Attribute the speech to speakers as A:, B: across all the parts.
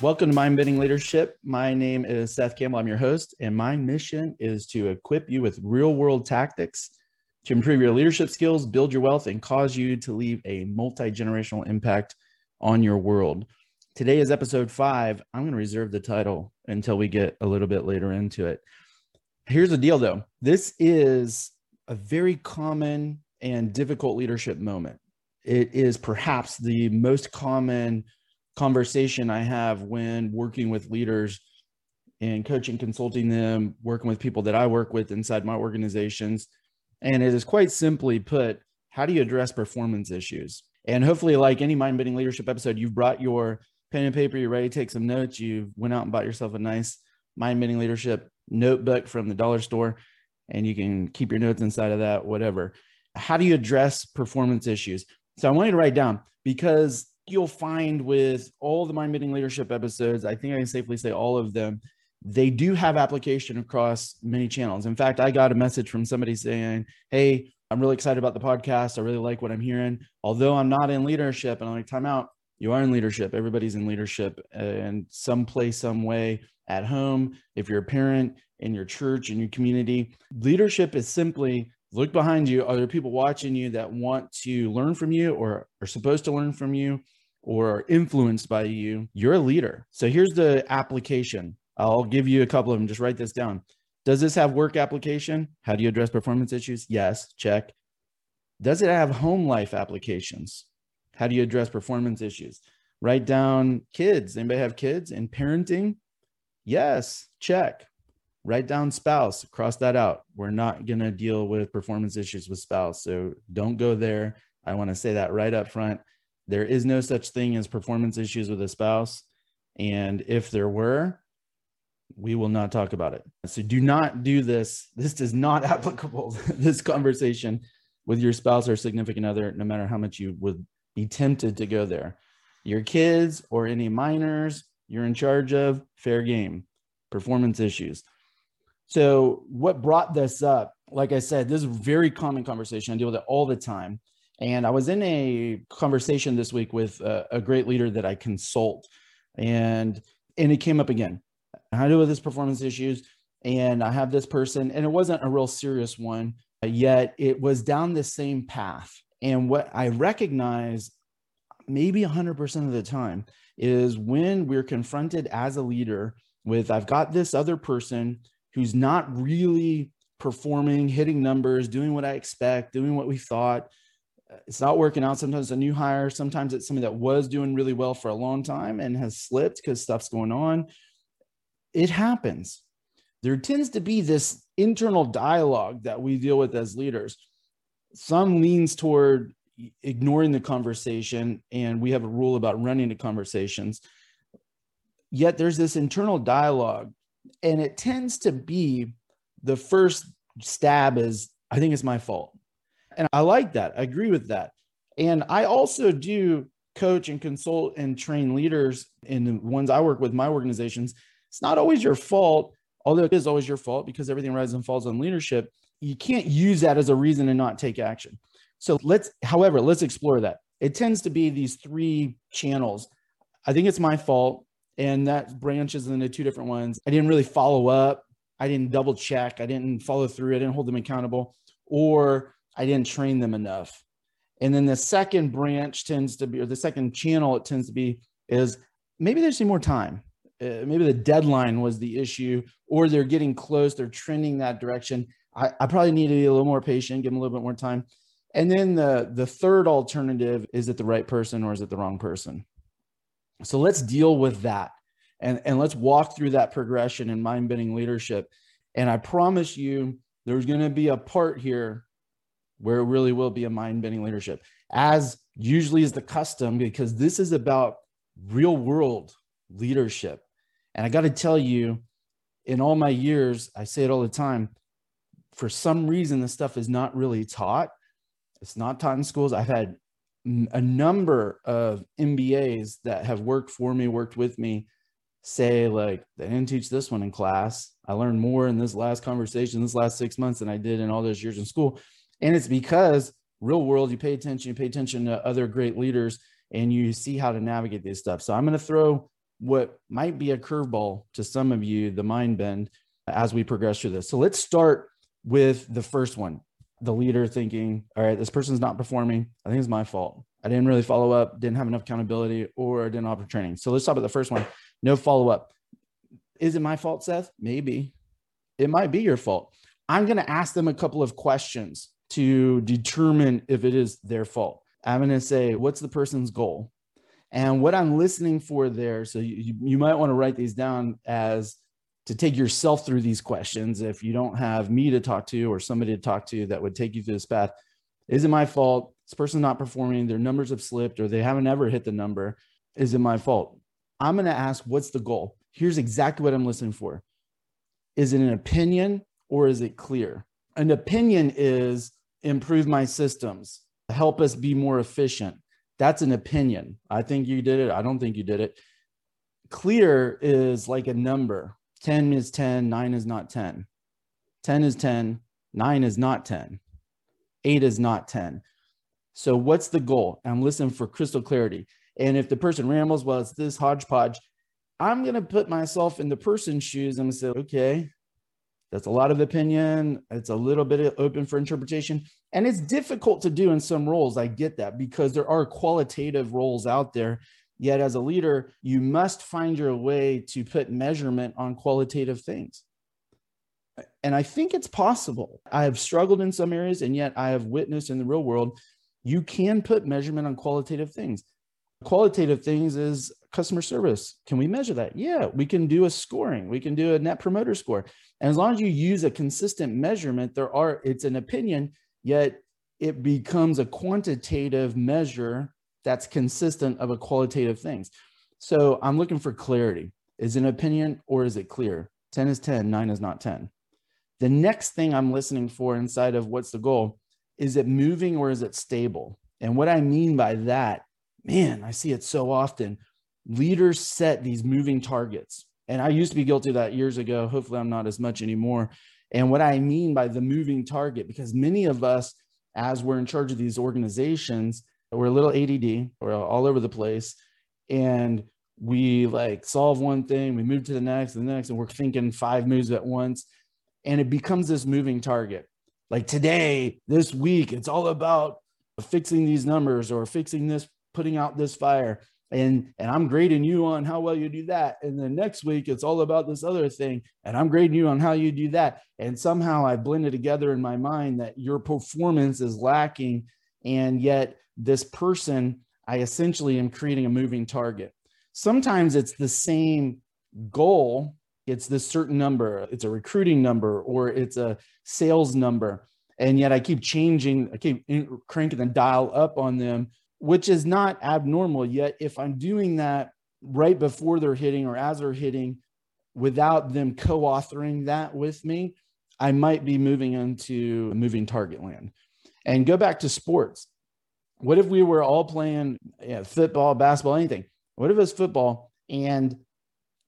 A: Welcome to Mind Bending Leadership. My name is Seth Campbell. I'm your host, and my mission is to equip you with real world tactics to improve your leadership skills, build your wealth, and cause you to leave a multi generational impact on your world. Today is episode five. I'm going to reserve the title until we get a little bit later into it. Here's the deal though this is a very common and difficult leadership moment. It is perhaps the most common conversation I have when working with leaders and coaching, consulting them, working with people that I work with inside my organizations. And it is quite simply put, how do you address performance issues? And hopefully, like any mind bending leadership episode, you've brought your pen and paper, you're ready to take some notes, you went out and bought yourself a nice mind bending leadership notebook from the dollar store, and you can keep your notes inside of that, whatever. How do you address performance issues? So I want you to write down because you'll find with all the mind bending leadership episodes, I think I can safely say all of them, they do have application across many channels. In fact, I got a message from somebody saying, Hey, I'm really excited about the podcast. I really like what I'm hearing. Although I'm not in leadership, and I'm like, time out. You are in leadership. Everybody's in leadership and some place, some way at home. If you're a parent in your church, in your community, leadership is simply look behind you. Are there people watching you that want to learn from you or are supposed to learn from you? Or are influenced by you, you're a leader. So here's the application. I'll give you a couple of them. Just write this down. Does this have work application? How do you address performance issues? Yes, check. Does it have home life applications? How do you address performance issues? Write down kids. Anybody have kids and parenting? Yes, check. Write down spouse, cross that out. We're not going to deal with performance issues with spouse. So don't go there. I want to say that right up front. There is no such thing as performance issues with a spouse. And if there were, we will not talk about it. So do not do this. This is not applicable, this conversation with your spouse or significant other, no matter how much you would be tempted to go there. Your kids or any minors you're in charge of, fair game, performance issues. So, what brought this up? Like I said, this is a very common conversation. I deal with it all the time. And I was in a conversation this week with a, a great leader that I consult, and and it came up again. How do with this performance issues? And I have this person, and it wasn't a real serious one, yet it was down the same path. And what I recognize maybe 100% of the time is when we're confronted as a leader with, I've got this other person who's not really performing, hitting numbers, doing what I expect, doing what we thought, it's not working out. Sometimes a new hire, sometimes it's somebody that was doing really well for a long time and has slipped because stuff's going on. It happens. There tends to be this internal dialogue that we deal with as leaders. Some leans toward ignoring the conversation, and we have a rule about running the conversations. Yet there's this internal dialogue, and it tends to be the first stab is, I think it's my fault and I like that. I agree with that. And I also do coach and consult and train leaders in the ones I work with, my organizations. It's not always your fault, although it is always your fault because everything rises and falls on leadership. You can't use that as a reason to not take action. So let's, however, let's explore that. It tends to be these three channels. I think it's my fault. And that branches into two different ones. I didn't really follow up. I didn't double check. I didn't follow through. I didn't hold them accountable. Or I didn't train them enough. And then the second branch tends to be, or the second channel it tends to be, is maybe there's need more time. Uh, maybe the deadline was the issue, or they're getting close, they're trending that direction. I, I probably need to be a little more patient, give them a little bit more time. And then the, the third alternative is it the right person or is it the wrong person? So let's deal with that. And, and let's walk through that progression in mind bending leadership. And I promise you, there's going to be a part here where it really will be a mind bending leadership, as usually is the custom, because this is about real world leadership. And I got to tell you, in all my years, I say it all the time, for some reason, this stuff is not really taught. It's not taught in schools. I've had a number of MBAs that have worked for me, worked with me, say, like, they didn't teach this one in class. I learned more in this last conversation, this last six months than I did in all those years in school. And it's because real world, you pay attention, you pay attention to other great leaders and you see how to navigate this stuff. So I'm going to throw what might be a curveball to some of you, the mind bend, as we progress through this. So let's start with the first one the leader thinking, all right, this person's not performing. I think it's my fault. I didn't really follow up, didn't have enough accountability, or didn't offer training. So let's talk about the first one no follow up. Is it my fault, Seth? Maybe. It might be your fault. I'm going to ask them a couple of questions to determine if it is their fault. I'm going to say, what's the person's goal? And what I'm listening for there, so you, you might want to write these down as to take yourself through these questions if you don't have me to talk to or somebody to talk to that would take you through this path. Is it my fault? This person's not performing, their numbers have slipped, or they haven't ever hit the number. Is it my fault? I'm going to ask, what's the goal? Here's exactly what I'm listening for. Is it an opinion or is it clear? An opinion is improve my systems, help us be more efficient. That's an opinion. I think you did it. I don't think you did it. Clear is like a number 10 is 10, 9 is not 10. 10 is 10, 9 is not 10. 8 is not 10. So what's the goal? I'm listening for crystal clarity. And if the person rambles, well, it's this hodgepodge, I'm going to put myself in the person's shoes and say, okay, that's a lot of opinion. It's a little bit open for interpretation. And it's difficult to do in some roles. I get that because there are qualitative roles out there. Yet, as a leader, you must find your way to put measurement on qualitative things. And I think it's possible. I have struggled in some areas, and yet I have witnessed in the real world, you can put measurement on qualitative things. Qualitative things is customer service. Can we measure that? Yeah, we can do a scoring. We can do a net promoter score. And as long as you use a consistent measurement, there are, it's an opinion, yet it becomes a quantitative measure that's consistent of a qualitative things. So I'm looking for clarity. Is an opinion or is it clear? 10 is 10, 9 is not 10. The next thing I'm listening for inside of what's the goal is it moving or is it stable? And what I mean by that, man, I see it so often. Leaders set these moving targets. And I used to be guilty of that years ago. Hopefully, I'm not as much anymore. And what I mean by the moving target, because many of us, as we're in charge of these organizations, we're a little ADD, we're all over the place. And we like solve one thing, we move to the next, the next, and we're thinking five moves at once. And it becomes this moving target. Like today, this week, it's all about fixing these numbers or fixing this, putting out this fire. And and i'm grading you on how well you do that. And then next week it's all about this other thing. And i'm grading you on how you do that. And somehow i blended together in my mind that your performance is lacking. And yet this person i essentially am creating a moving target. Sometimes it's the same goal. It's this certain number. It's a recruiting number or it's a sales number. And yet i keep changing i keep cranking the dial up on them which is not abnormal. Yet, if I'm doing that right before they're hitting or as they're hitting without them co authoring that with me, I might be moving into moving target land. And go back to sports. What if we were all playing football, basketball, anything? What if it's football and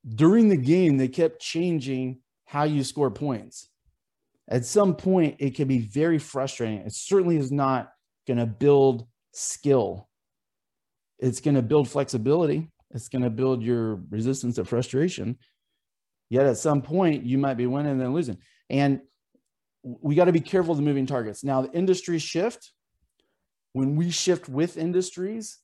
A: during the game they kept changing how you score points? At some point, it can be very frustrating. It certainly is not going to build skill. It's going to build flexibility. It's going to build your resistance to frustration. Yet at some point, you might be winning and then losing. And we got to be careful of the moving targets. Now, the industries shift. When we shift with industries,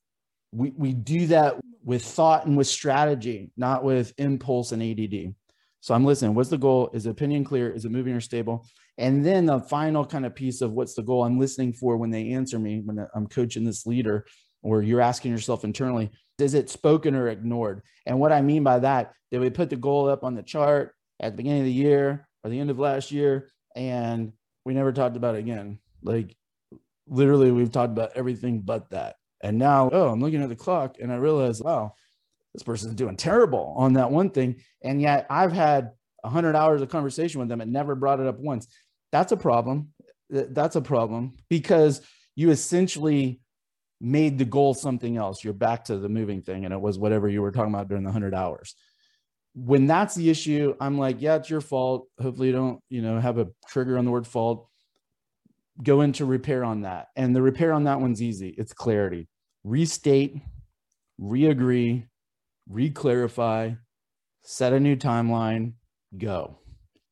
A: we, we do that with thought and with strategy, not with impulse and ADD. So I'm listening. What's the goal? Is opinion clear? Is it moving or stable? And then the final kind of piece of what's the goal I'm listening for when they answer me, when I'm coaching this leader, or you're asking yourself internally, is it spoken or ignored? And what I mean by that, did we put the goal up on the chart at the beginning of the year or the end of last year? And we never talked about it again. Like literally, we've talked about everything but that. And now, oh, I'm looking at the clock and I realize, wow, this person's doing terrible on that one thing. And yet I've had 100 hours of conversation with them and never brought it up once. That's a problem. That's a problem because you essentially made the goal something else. You're back to the moving thing, and it was whatever you were talking about during the 100 hours. When that's the issue, I'm like, yeah, it's your fault. Hopefully, you don't, you know, have a trigger on the word fault. Go into repair on that. And the repair on that one's easy it's clarity. Restate, re agree, re-clarify, set a new timeline, go.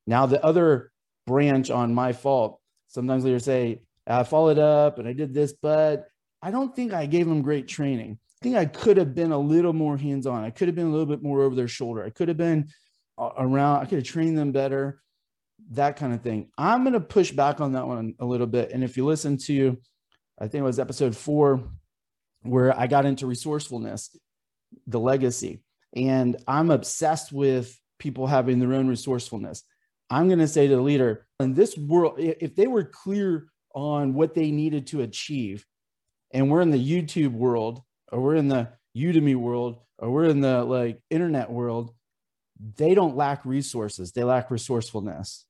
A: Now the other branch on my fault, sometimes leaders say, I followed up and I did this, but I don't think I gave them great training. I think I could have been a little more hands-on. I could have been a little bit more over their shoulder. I could have been around, I could have trained them better, that kind of thing. I'm going to push back on that one a little bit. And if you listen to, I think it was episode four, where I got into resourcefulness, the legacy. And I'm obsessed with people having their own resourcefulness. I'm going to say to the leader in this world, if they were clear on what they needed to achieve, and we're in the YouTube world, or we're in the Udemy world, or we're in the like internet world, they don't lack resources. They lack resourcefulness.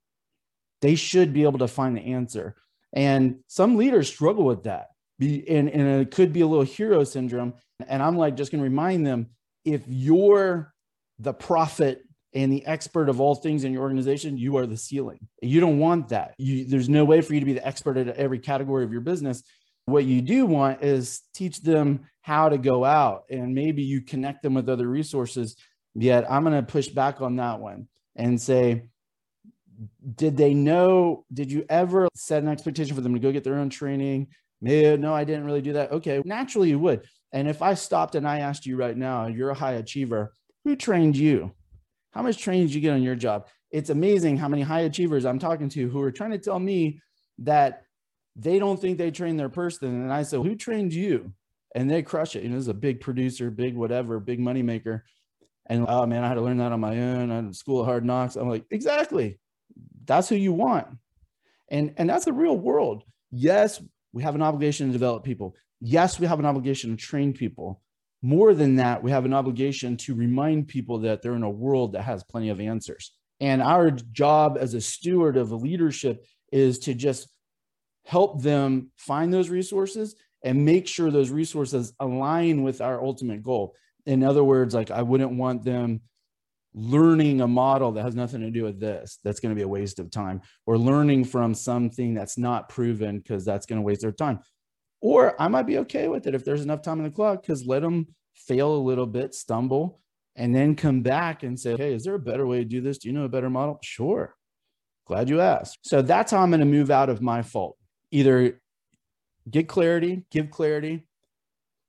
A: They should be able to find the answer. And some leaders struggle with that. Be, and, and it could be a little hero syndrome. And I'm like, just going to remind them if you're the prophet and the expert of all things in your organization, you are the ceiling. You don't want that. You, there's no way for you to be the expert at every category of your business. What you do want is teach them how to go out and maybe you connect them with other resources. Yet I'm going to push back on that one and say, did they know? Did you ever set an expectation for them to go get their own training? Eh, no, I didn't really do that. Okay, naturally you would. And if I stopped and I asked you right now, you're a high achiever, who trained you? How much training did you get on your job? It's amazing how many high achievers I'm talking to who are trying to tell me that they don't think they train their person. And I said, who trained you? And they crush it. You know, this is a big producer, big whatever, big money maker. And oh man, I had to learn that on my own. I had school of hard knocks. I'm like, exactly. That's who you want. And and that's the real world. Yes, we have an obligation to develop people. Yes, we have an obligation to train people. More than that, we have an obligation to remind people that they're in a world that has plenty of answers. And our job as a steward of leadership is to just help them find those resources and make sure those resources align with our ultimate goal. In other words, like I wouldn't want them learning a model that has nothing to do with this that's going to be a waste of time or learning from something that's not proven because that's going to waste their time or I might be okay with it if there's enough time in the clock because let them fail a little bit, stumble, and then come back and say, hey, is there a better way to do this? Do you know a better model? Sure. Glad you asked. So that's how I'm going to move out of my fault. Either get clarity, give clarity.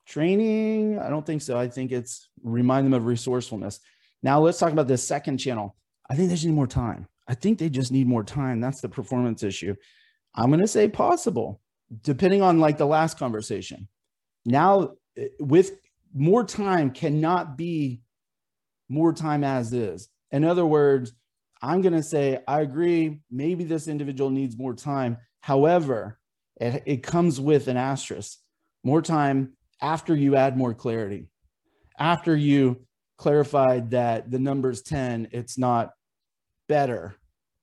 A: Training, I don't think so. I think it's remind them of resourcefulness. Now let's talk about the second channel. I think they just need more time. I think they just need more time. That's the performance issue. I'm going to say possible depending on like the last conversation. Now, eh, with more time cannot be more time as is. In other words, I'm going to say, I agree, maybe this individual needs more time. However, it, it comes with an asterisk more time after you add more clarity, after you clarified that the number's 10, it's not better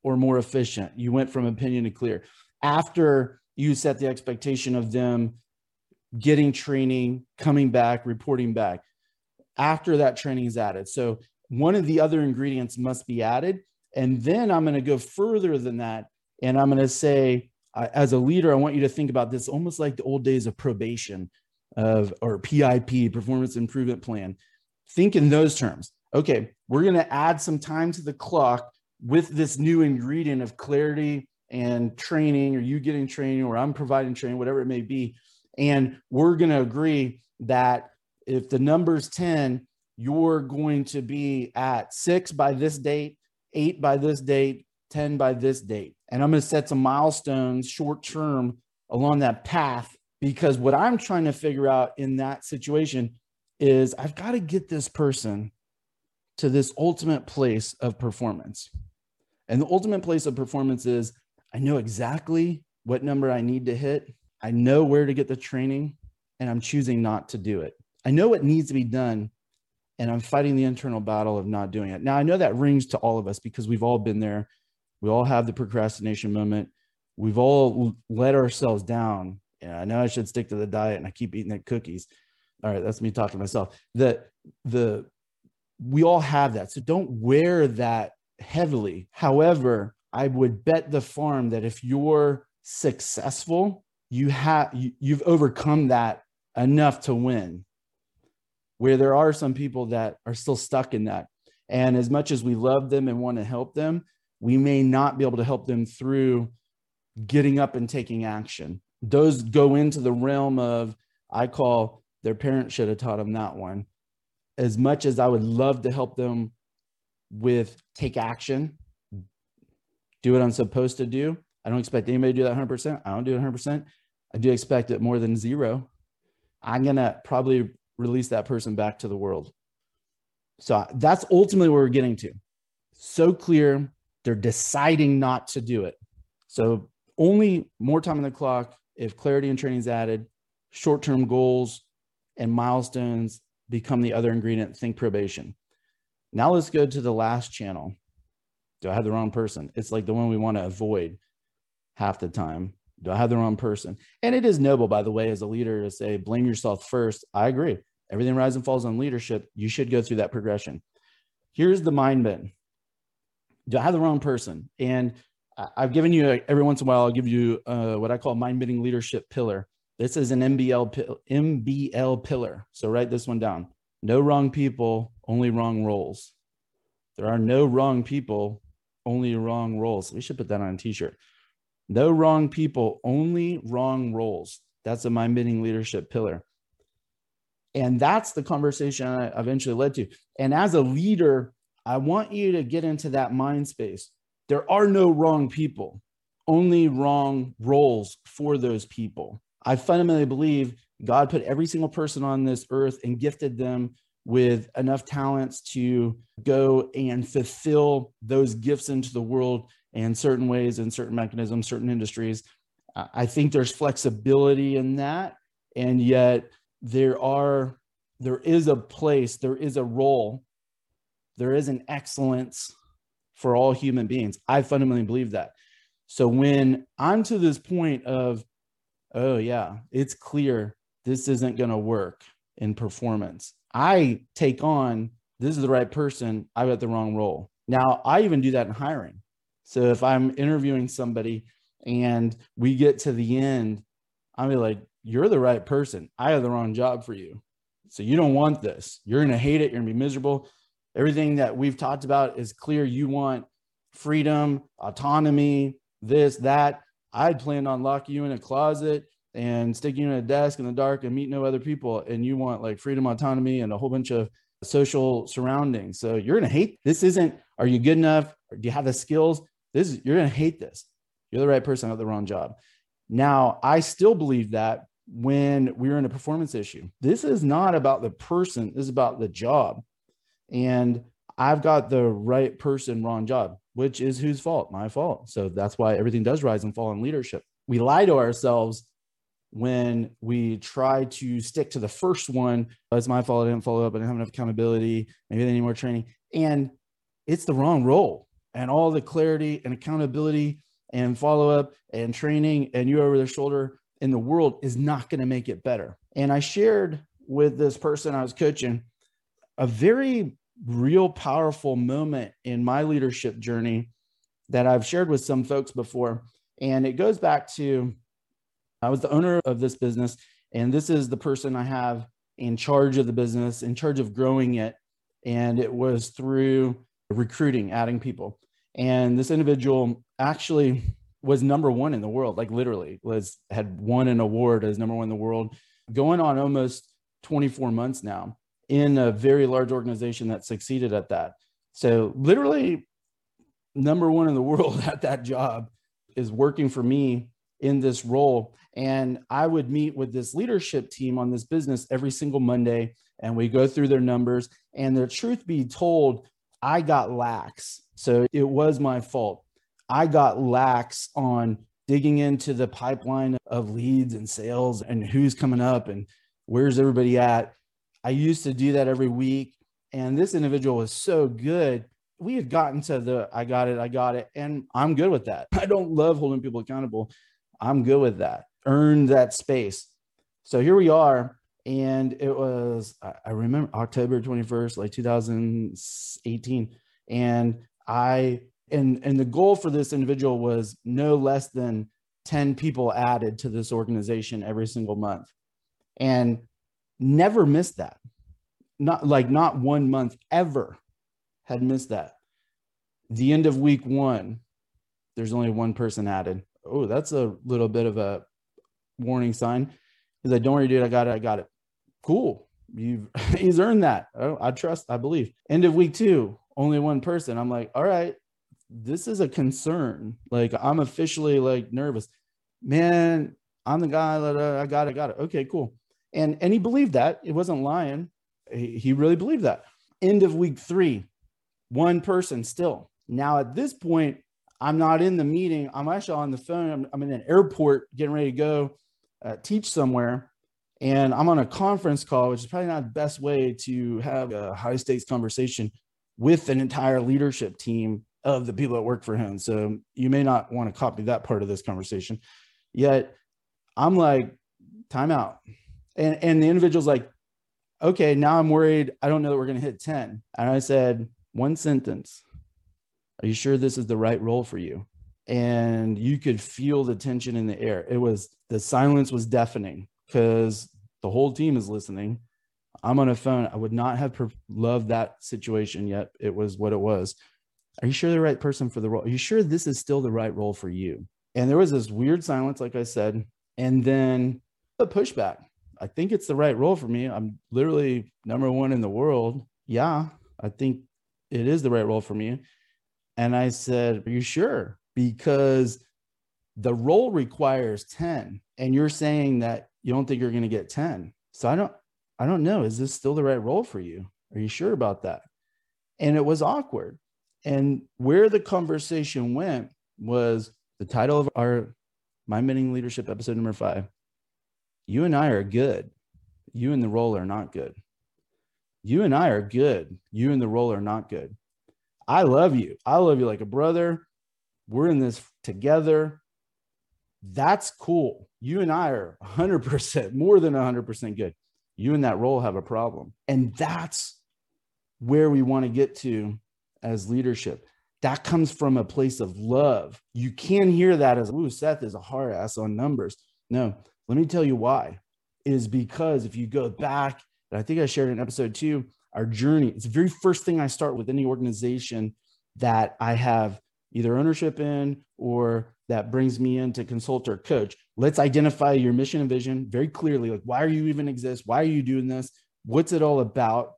A: or more efficient. You went from opinion to clear. After you set the expectation of them getting training, coming back, reporting back after that training is added. So one of the other ingredients must be added. And then I'm going to go further than that. And I'm going to say, as a leader, I want you to think about this almost like the old days of probation of or PIP, performance improvement plan. Think in those terms. Okay, we're going to add some time to the clock with this new ingredient of clarity and training or you getting training or I'm providing training, whatever it may be. And we're going to agree that if the number's 10, you're going to be at six by this date, eight by this date, 10 by this date. And I'm going to set some milestones short term along that path because what I'm trying to figure out in that situation is I've got to get this person to this ultimate place of performance. And the ultimate place of performance is I know exactly what number I need to hit. I know where to get the training, and I'm choosing not to do it. I know what needs to be done, and I'm fighting the internal battle of not doing it. Now, I know that rings to all of us because we've all been there. We all have the procrastination moment. We've all let ourselves down. Yeah, I know I should stick to the diet, and I keep eating the cookies. All right, that's me talking to myself. The the we all have that. So don't wear that heavily. However, I would bet the farm that if you're successful, you have you, you've overcome that enough to win. where there are some people that are still stuck in that. And as much as we love them and want to help them, we may not be able to help them through getting up and taking action. Those go into the realm of, I call their parents should have taught them that one. As much as I would love to help them with take action, do what I'm supposed to do. I don't expect anybody to do that 100%. I don't do it 100%. I do expect it more than zero. I'm going to probably release that person back to the world. So that's ultimately where we're getting to. So clear, they're deciding not to do it. So only more time on the clock if clarity and training is added, short-term goals and milestones become the other ingredient, think probation. Now let's go to the last channel. Do I have the wrong person? It's like the one we want to avoid half the time. Do I have the wrong person? And it is noble, by the way, as a leader to say, blame yourself first. I agree. Everything rises and falls on leadership. You should go through that progression. Here's the mind bend. Do I have the wrong person? And I've given you every once in a while, I'll give you uh, what I call mind bending leadership pillar. This is an MBL MBL pillar. So write this one down. No wrong people, only wrong roles. There are no wrong people, only wrong roles. We should put that on a t-shirt. No wrong people, only wrong roles. That's a mind bending leadership pillar. And that's the conversation I eventually led to. And as a leader, I want you to get into that mind space. There are no wrong people, only wrong roles for those people. I fundamentally believe God put every single person on this earth and gifted them with enough talents to go and fulfill those gifts into the world in certain ways, in certain mechanisms, certain industries. I think there's flexibility in that. And yet there are, there is a place, there is a role, there is an excellence for all human beings. I fundamentally believe that. So when I'm to this point of, oh yeah, it's clear this isn't going to work in performance. I take on this is the right person. I've got the wrong role. Now I even do that in hiring. So if I'm interviewing somebody and we get to the end, be like, you're the right person. I have the wrong job for you. So you don't want this. You're going to hate it. You're going to be miserable. Everything that we've talked about is clear. You want freedom, autonomy, this, that. I'd planned on locking you in a closet and sticking in a desk in the dark and meet no other people. And you want like freedom, autonomy, and a whole bunch of social surroundings. So you're going to hate this. Isn't, are you good enough? Do you have the skills? This is, you're going to hate this. You're the right person at the wrong job. Now, I still believe that when we're in a performance issue, this is not about the person, this is about the job. And I've got the right person, wrong job, which is whose fault? My fault. So that's why everything does rise and fall in leadership. We lie to ourselves when we try to stick to the first one. Oh, it's my fault. I didn't follow up. I didn't have enough accountability. Maybe they need more training. And it's the wrong role. And all the clarity and accountability and follow up and training and you over their shoulder in the world is not going to make it better. And I shared with this person I was coaching a very real powerful moment in my leadership journey that I've shared with some folks before. And it goes back to I was the owner of this business, and this is the person I have in charge of the business, in charge of growing it. And it was through recruiting, adding people. And this individual actually was number one in the world, like literally was had won an award as number one in the world, going on almost 24 months now in a very large organization that succeeded at that. So literally number one in the world at that job is working for me in this role. And I would meet with this leadership team on this business every single Monday and we go through their numbers. And the truth be told, I got lax. So it was my fault. I got lax on digging into the pipeline of leads and sales and who's coming up and where's everybody at. I used to do that every week. And this individual was so good. We had gotten to the I got it, I got it. And I'm good with that. I don't love holding people accountable. I'm good with that. Earn that space. So here we are. And it was, I remember October 21st, like 2018. And I, and, and the goal for this individual was no less than 10 people added to this organization every single month. And never missed that. not like not one month ever had missed that. The end of week one, there's only one person added. Oh, that's a little bit of a warning sign. He's like, don't worry, dude, I got it, I got it. Cool. You've he's earned that. Oh, I trust, I believe. End of week two, only one person. I'm like, all right, this is a concern. Like I'm officially like nervous. Man, I'm the guy that I got it, I got it. Okay, cool. And and he believed that. It wasn't lying. He, he really believed that. End of week three, one person still. Now at this point, I'm not in the meeting. I'm actually on the phone. I'm, I'm in an airport getting ready to go uh, teach somewhere. And I'm on a conference call, which is probably not the best way to have a high stakes conversation with an entire leadership team of the people that work for him. So you may not want to copy that part of this conversation. Yet I'm like, timeout. And and the individual's like, okay, now I'm worried. I don't know that we're gonna hit 10. And I said, one sentence. Are you sure this is the right role for you? And you could feel the tension in the air. It was the silence was deafening because the whole team is listening. I'm on a phone. I would not have loved that situation yet. It was what it was. Are you sure the right person for the role? Are you sure this is still the right role for you? And there was this weird silence, like I said, and then a pushback. I think it's the right role for me. I'm literally number one in the world. Yeah, I think it is the right role for me. And I said, Are you sure? Because the role requires 10, and you're saying that you don't think you're going to get 10. So I don't, I don't know. Is this still the right role for you? Are you sure about that? And it was awkward. And where the conversation went was the title of our Mind Bending Leadership episode number five. You and I are good. You and the role are not good. You and I are good. You and the role are not good. I love you. I love you like a brother. We're in this together. That's cool. You and I are 100%, more than 100% good. You and that role have a problem. And that's where we want to get to as leadership. That comes from a place of love. You can hear that as, ooh, Seth is a hard ass on numbers. No, let me tell you why. It is because if you go back, and I think I shared in episode two, our journey, it's the very first thing I start with any organization that I have either ownership in or that brings me in to consult or coach. Let's identify your mission and vision very clearly. Like, why are you even exist? Why are you doing this? What's it all about?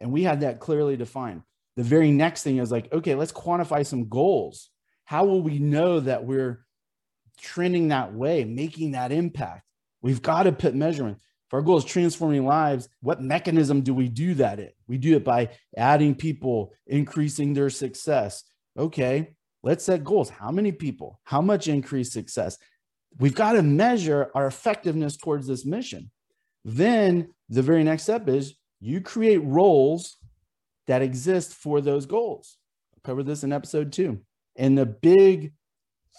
A: And we had that clearly defined the very next thing is like, okay, let's quantify some goals. How will we know that we're trending that way, making that impact? We've got to put measurement. Our goal is transforming lives, what mechanism do we do that in? We do it by adding people, increasing their success. Okay, let's set goals. How many people? How much increased success? We've got to measure our effectiveness towards this mission. Then the very next step is you create roles that exist for those goals. I covered this in episode two. And the big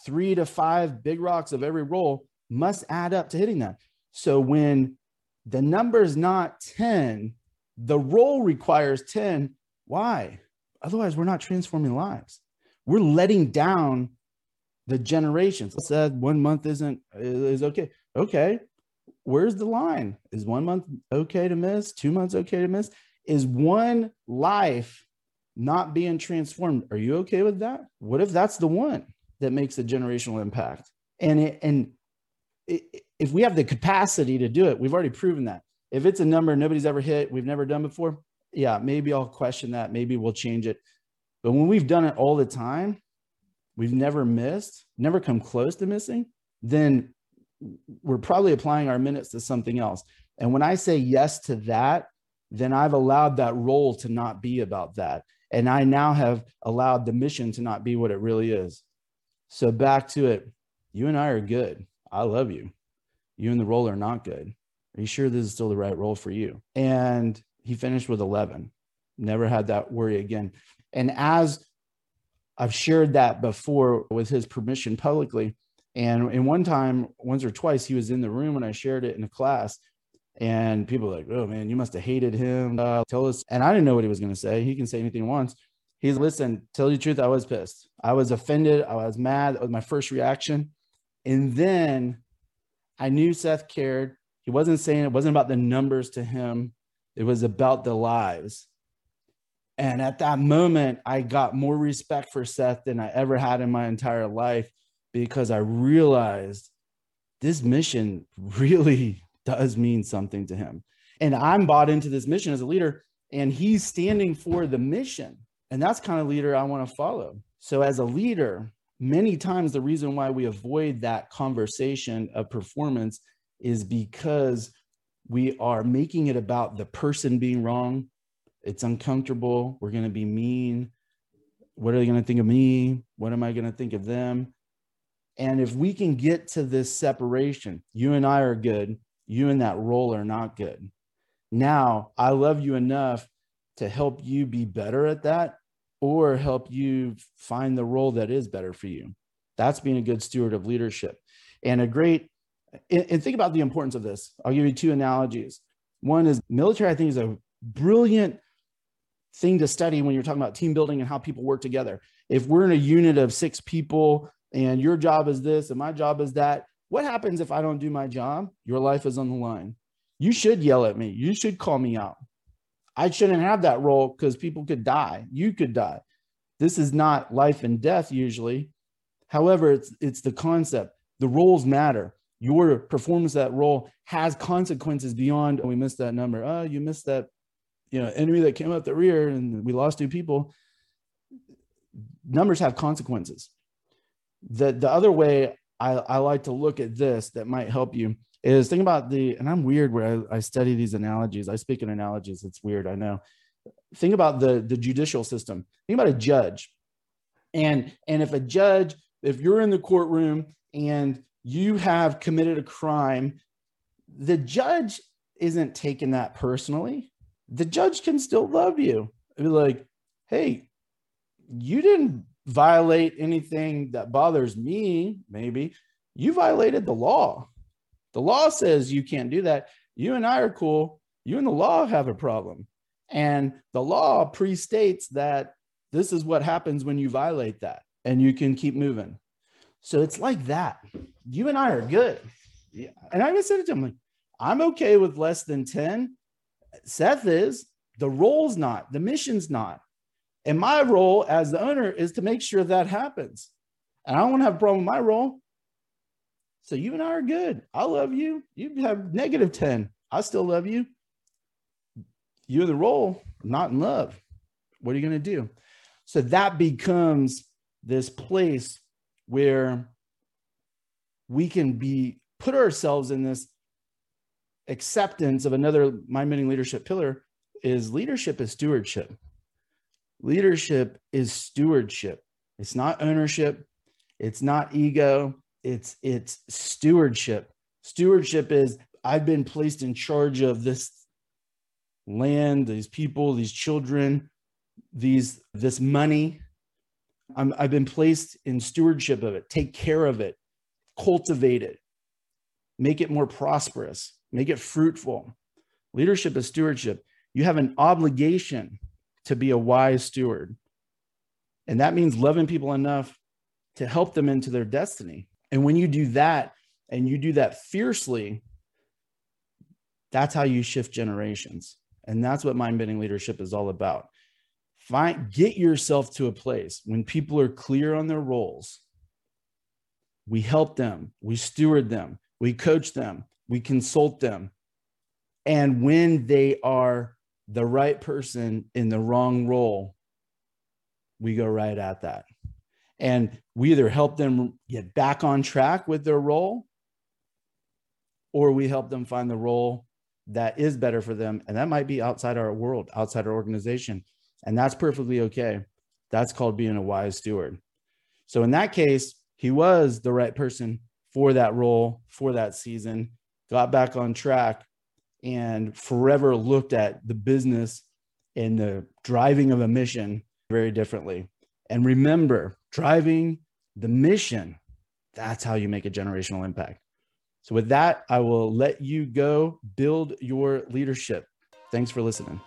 A: three to five big rocks of every role must add up to hitting that. So when the number is not 10, the role requires 10. Why? Otherwise, we're not transforming lives. We're letting down the generations. I said one month isn't is okay. Okay. Where's the line? Is one month okay to miss? Two months okay to miss? is one life not being transformed. Are you okay with that? What if that's the one that makes a generational impact? And it, and it, if we have the capacity to do it, we've already proven that. If it's a number nobody's ever hit, we've never done before, yeah, maybe I'll question that. Maybe we'll change it. But when we've done it all the time, we've never missed, never come close to missing, then we're probably applying our minutes to something else. And when I say yes to that, then I've allowed that role to not be about that. And I now have allowed the mission to not be what it really is. So back to it. You and I are good. I love you. You and the role are not good. Are you sure this is still the right role for you? And he finished with 11. Never had that worry again. And as I've shared that before with his permission publicly, and in one time, once or twice, he was in the room when I shared it in a class and people like, oh man, you must have hated him. Uh, tell us. And I didn't know what he was going to say. He can say anything once. He's listen, tell you the truth, I was pissed. I was offended. I was mad. That was my first reaction. And then I knew Seth cared. He wasn't saying it wasn't about the numbers to him. it was about the lives. And at that moment, I got more respect for Seth than I ever had in my entire life because I realized this mission really does mean something to him. And I'm bought into this mission as a leader, and he's standing for the mission. And that's kind of leader I want to follow. So, as a leader, many times the reason why we avoid that conversation of performance is because we are making it about the person being wrong. It's uncomfortable. We're going to be mean. What are they going to think of me? What am I going to think of them? And if we can get to this separation, you and I are good, you and that role are not good. Now, I love you enough to help you be better at that or help you find the role that is better for you. That's being a good steward of leadership. And a great, and think about the importance of this. I'll give you two analogies. One is military, I think, is a brilliant thing to study when you're talking about team building and how people work together. If we're in a unit of six people and your job is this and my job is that, what happens if I don't do my job? Your life is on the line. You should yell at me. You should call me out. I shouldn't have that role because people could die. You could die. This is not life and death usually. However, it's it's the concept. The roles matter. Your performance of that role has consequences beyond. Oh, we missed that number. Oh, you missed that, you know, enemy that came up the rear and we lost two people. Numbers have consequences. The the other way I, I like to look at this that might help you is think about the and i'm weird where I, I, study these analogies. I speak in analogies. It's weird i know. Think about the the judicial system. Think about a judge. And and if a judge if you're in the courtroom and you have committed a crime the judge isn't taking that personally. The judge can still love you be like hey you didn't violate anything that bothers me maybe. You violated the law the law says you can't do that. You and I are cool. You and the law have a problem. And the law prestates that this is what happens when you violate that and you can keep moving. So it's like that. You and I are good. Yeah. And I even said it to him like, I'm okay with less than 10. Seth is, the role's not, the mission's not. And my role as the owner is to make sure that happens. And I don't want to have a problem with my role. So you and I are good. I love you. You have negative 10. I still love you. You're the role, not in love. What are you going to do? So that becomes this place where we can be put ourselves in this acceptance of another mind bending leadership pillar is leadership is stewardship. Leadership is stewardship. It's not ownership. It's not ego it's it's stewardship. Stewardship is i've been placed in charge of this land these people these children these this money. I'm, i've been placed in stewardship of it take care of it cultivate it make it more prosperous make it fruitful. Leadership is stewardship. You have an obligation to be a wise steward. And that means loving people enough to help them into their destiny and when you do that and you do that fiercely, that's how you shift generations. And that's what mind bending leadership is all about. Find get yourself to a place when people are clear on their roles. We help them, we steward them, we coach them, we consult them. And when they are the right person in the wrong role, we go right at that and we either help them get back on track with their role or we help them find the role that is better for them. And that might be outside our world outside our organization. And that's perfectly okay. That's called being a wise steward. So in that case he was the right person for that role for that season got back on track and forever looked at the business and the driving of a mission very differently. And remember driving the mission. That's how you make a generational impact. So, with that, I will let you go build your leadership. Thanks for listening.